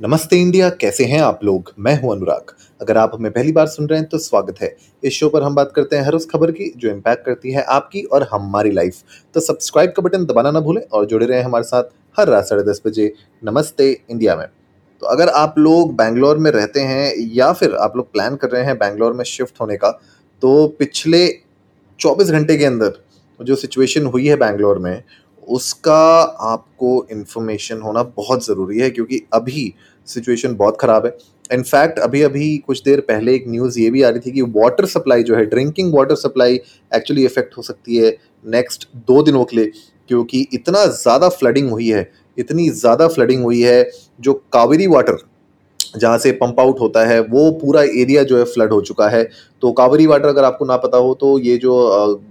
नमस्ते इंडिया, कैसे हैं आप लोग? मैं हूँ अनुराग। अगर आप हमें पहली बार सुन रहे हैं तो स्वागत है। इस शो पर हम बात करते हैं हर उस खबर की जो इम्पैक्ट करती है आपकी और हमारी लाइफ तो सब्सक्राइब का बटन दबाना ना भूलें और जुड़े रहें हमारे साथ हर रात साढ़े दस बजे नमस्ते इंडिया में। तो अगर आप लोग बैंगलोर में रहते हैं या फिर आप लोग प्लान कर रहे हैं बैंगलोर में शिफ्ट होने का तो पिछले चौबीस घंटे के अंदर जो सिचुएशन हुई है बैंगलोर में उसका आपको इन्फॉर्मेशन होना बहुत ज़रूरी है, क्योंकि अभी सिचुएशन बहुत ख़राब है। इनफैक्ट अभी अभी कुछ देर पहले एक न्यूज़ ये भी आ रही थी कि वाटर सप्लाई जो है drinking water supply actually effect हो सकती है नेक्स्ट दो दिनों के लिए, क्योंकि इतना ज़्यादा फ्लडिंग हुई है, इतनी ज़्यादा फ्लडिंग हुई है, जो कावेरी वाटर जहाँ से पंप आउट होता है, वो पूरा एरिया जो है फ्लड हो चुका है। तो कावेरी वाटर अगर आपको ना पता हो तो ये जो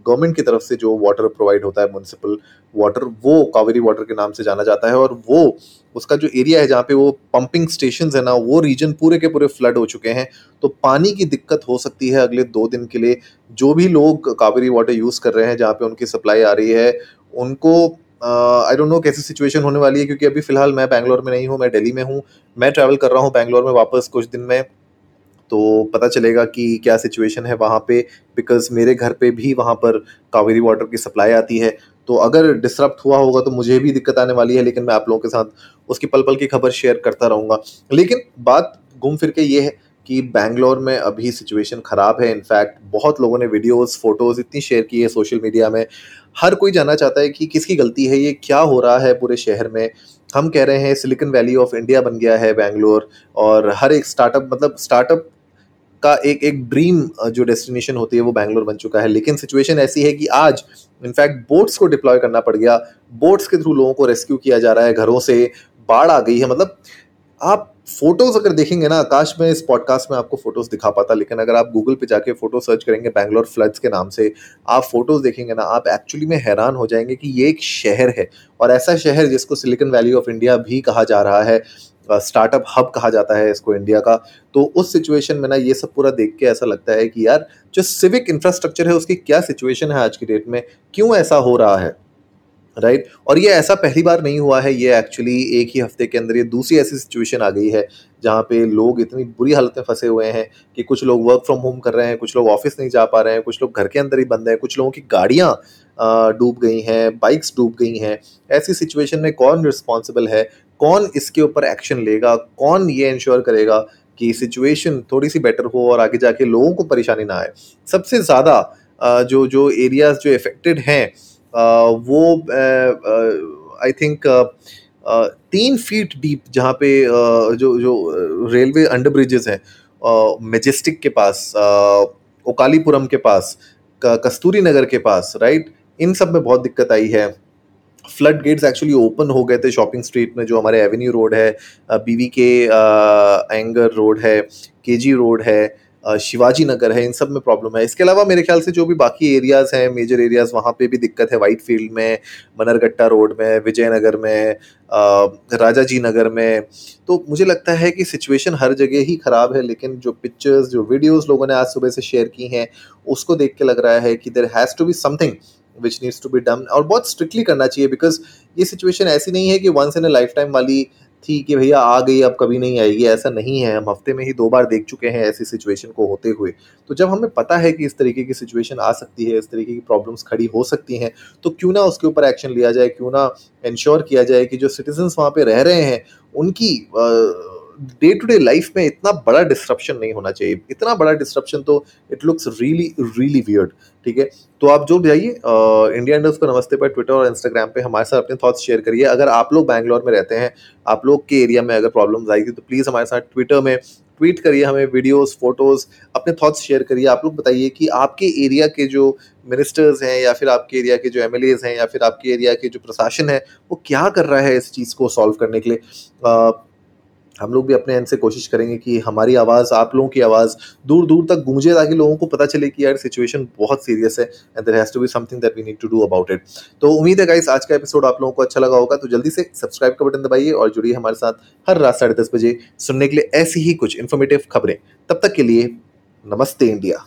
गवर्नमेंट की तरफ़ से जो वाटर प्रोवाइड होता है म्यूनसिपल वाटर वो कावेरी वाटर के नाम से जाना जाता है और वो, उसका जो एरिया है जहाँ पे वो पंपिंग स्टेशन है ना, वो रीजन पूरे के पूरे फ्लड हो चुके हैं। तो पानी की दिक्कत हो सकती है अगले दो दिन के लिए। जो भी लोग कावेरी वाटर यूज़ कर रहे हैं, जहाँ पे उनकी सप्लाई आ रही है, उनको आई डोंट नो कैसी सिचुएशन होने वाली है, क्योंकि अभी फ़िलहाल मैं बैंगलोर में नहीं हूँ, मैं दिल्ली में हूँ। मैं ट्रैवल कर रहा हूँ बैंगलोर में वापस कुछ दिन में तो पता चलेगा कि क्या सिचुएशन है वहाँ पे बिकॉज़ मेरे घर पे भी वहाँ पर कावेरी वाटर की सप्लाई आती है। तो अगर डिसरप्ट हुआ होगा तो मुझे भी दिक्कत आने वाली है, लेकिन मैं आप लोगों के साथ उसकी पल पल की खबर शेयर करता रहूँगा। लेकिन बात घूम फिर के ये है कि बैंगलोर में अभी सिचुएशन ख़राब है। इनफैक्ट बहुत लोगों ने वीडियोस फ़ोटोज़ इतनी शेयर की है सोशल मीडिया में। हर कोई जानना चाहता है कि किसकी गलती है, ये क्या हो रहा है पूरे शहर में। हम कह रहे हैं सिलिकन वैली ऑफ़ इंडिया बन गया है बैंगलोर और हर एक स्टार्टअप मतलब स्टार्टअप का एक एक ड्रीम जो डेस्टिनेशन होती है, वो बैंगलोर बन चुका है। लेकिन सिचुएशन ऐसी है कि आज इनफैक्ट बोट्स को डिप्लॉय करना पड़ गया। बोट्स के थ्रू लोगों को रेस्क्यू किया जा रहा है, घरों से बाढ़ आ गई है। मतलब आप फ़ोटोज़ अगर देखेंगे ना, आकाश में इस पॉडकास्ट में आपको फ़ोटोज़ दिखा पाता, लेकिन अगर आप गूगल पे जाके फ़ोटो सर्च करेंगे बैंगलोर फ्लड्स के नाम से, आप फ़ोटोज़ देखेंगे ना, आप एक्चुअली में हैरान हो जाएँगे कि ये एक शहर है। और ऐसा शहर जिसको सिलिकन वैली ऑफ़ इंडिया भी कहा जा रहा है स्टार्टअप हब कहा जाता है इसको इंडिया का तो उस सिचुएशन में ना ये सब पूरा देख के ऐसा लगता है कि यार, जो सिविक इंफ्रास्ट्रक्चर है, उसकी क्या सिचुएशन है आज की डेट में? क्यों ऐसा हो रहा है? Right right? और ये ऐसा पहली बार नहीं हुआ है, ये एक्चुअली एक ही हफ़्ते के अंदर ये दूसरी ऐसी सिचुएशन आ गई है, जहाँ पे लोग इतनी बुरी हालत में फंसे हुए हैं कि कुछ लोग वर्क फ्रॉम होम कर रहे हैं, कुछ लोग ऑफ़िस नहीं जा पा रहे हैं, कुछ लोग घर के अंदर ही बंद हैं, कुछ लोगों की गाड़ियाँ डूब गई हैं बाइक्स डूब गई हैं ऐसी सिचुएशन में कौन रिस्पॉन्सिबल है, कौन इसके ऊपर एक्शन लेगा, कौन ये इंश्योर करेगा कि सिचुएशन थोड़ी सी बेटर हो और आगे जाके लोगों को परेशानी ना आए सबसे ज़्यादा जो जो एरियाज़ जो इफेक्टेड हैं वो आई थिंक तीन फीट डीप जहाँ पे जो जो रेलवे अंडर ब्रिजेस हैं मेजेस्टिक के पास ओकालीपुरम के पास कस्तूरी नगर के पास राइट इन सब में बहुत दिक्कत आई है। फ्लड गेट्स एक्चुअली ओपन हो गए थे शॉपिंग स्ट्रीट में, जो हमारे एवेन्यू रोड है बीवी के एंगर रोड है केजी रोड है शिवाजी नगर है, इन सब में प्रॉब्लम है। इसके अलावा मेरे ख्याल से जो भी बाकी एरियाज़ हैं मेजर एरियाज़ वहाँ पे भी दिक्कत है वाइट फ़ील्ड में मनरगट्टा रोड में विजयनगर में राजा जी नगर में। तो मुझे लगता है कि सिचुएशन हर जगह ही ख़राब है, लेकिन जो पिक्चर्स जो वीडियोस लोगों ने आज सुबह से शेयर की हैं, उसको देख के लग रहा है कि there has to be something which needs to be done और बहुत स्ट्रिक्टली करना चाहिए बिकॉज़ ये सिचुएशन ऐसी नहीं है कि once in a lifetime वाली थी कि भैया आ गई, अब कभी नहीं आएगी, ऐसा नहीं है। हम हफ़्ते में ही दो बार देख चुके हैं ऐसी सिचुएशन को होते हुए। तो जब हमें पता है कि इस तरीके की सिचुएशन आ सकती है, इस तरीके की प्रॉब्लम्स खड़ी हो सकती हैं तो क्यों ना उसके ऊपर एक्शन लिया जाए, क्यों ना इंश्योर किया जाए कि जो सिटीजन्स वहाँ पर रह रहे हैं, उनकी डे टू डे लाइफ में इतना बड़ा डिस्ट्रप्शन नहीं होना चाहिए। इतना बड़ा डिस्ट्रप्शन तो it looks really really weird ठीक है? तो आप जो भी आइए इंडिया इंडर्स को नमस्ते पर ट्विटर और इंस्टाग्राम पे हमारे साथ अपने थॉट्स शेयर करिए। अगर आप लोग बैंगलोर में रहते हैं, आप लोग के एरिया में अगर प्रॉब्लम्स आएगी तो प्लीज़ हमारे साथ ट्विटर में ट्वीट करिए, हमें वीडियोस फ़ोटोज़ अपने थॉट्स शेयर करिए। आप लोग बताइए कि आपके एरिया के जो मिनिस्टर्स हैं या फिर आपके एरिया के जो एम हैं या फिर आपके एरिया के जो प्रशासन है, वो क्या कर रहा है इस चीज़ को सॉल्व करने के लिए? हम लोग भी अपने एंड से कोशिश करेंगे कि हमारी आवाज़, आप लोगों की आवाज़ दूर दूर तक गूंजे ताकि लोगों को पता चले कि यार सिचुएशन बहुत सीरियस है and there has to be something that we need to do about it तो उम्मीद है गाइस आज का एपिसोड आप लोगों को अच्छा लगा होगा तो जल्दी से सब्सक्राइब का बटन दबाइए और जुड़िए हमारे साथ हर रात साढ़े दस बजे सुनने के लिए ऐसी ही कुछ इन्फॉर्मेटिव खबरें। तब तक के लिए नमस्ते इंडिया।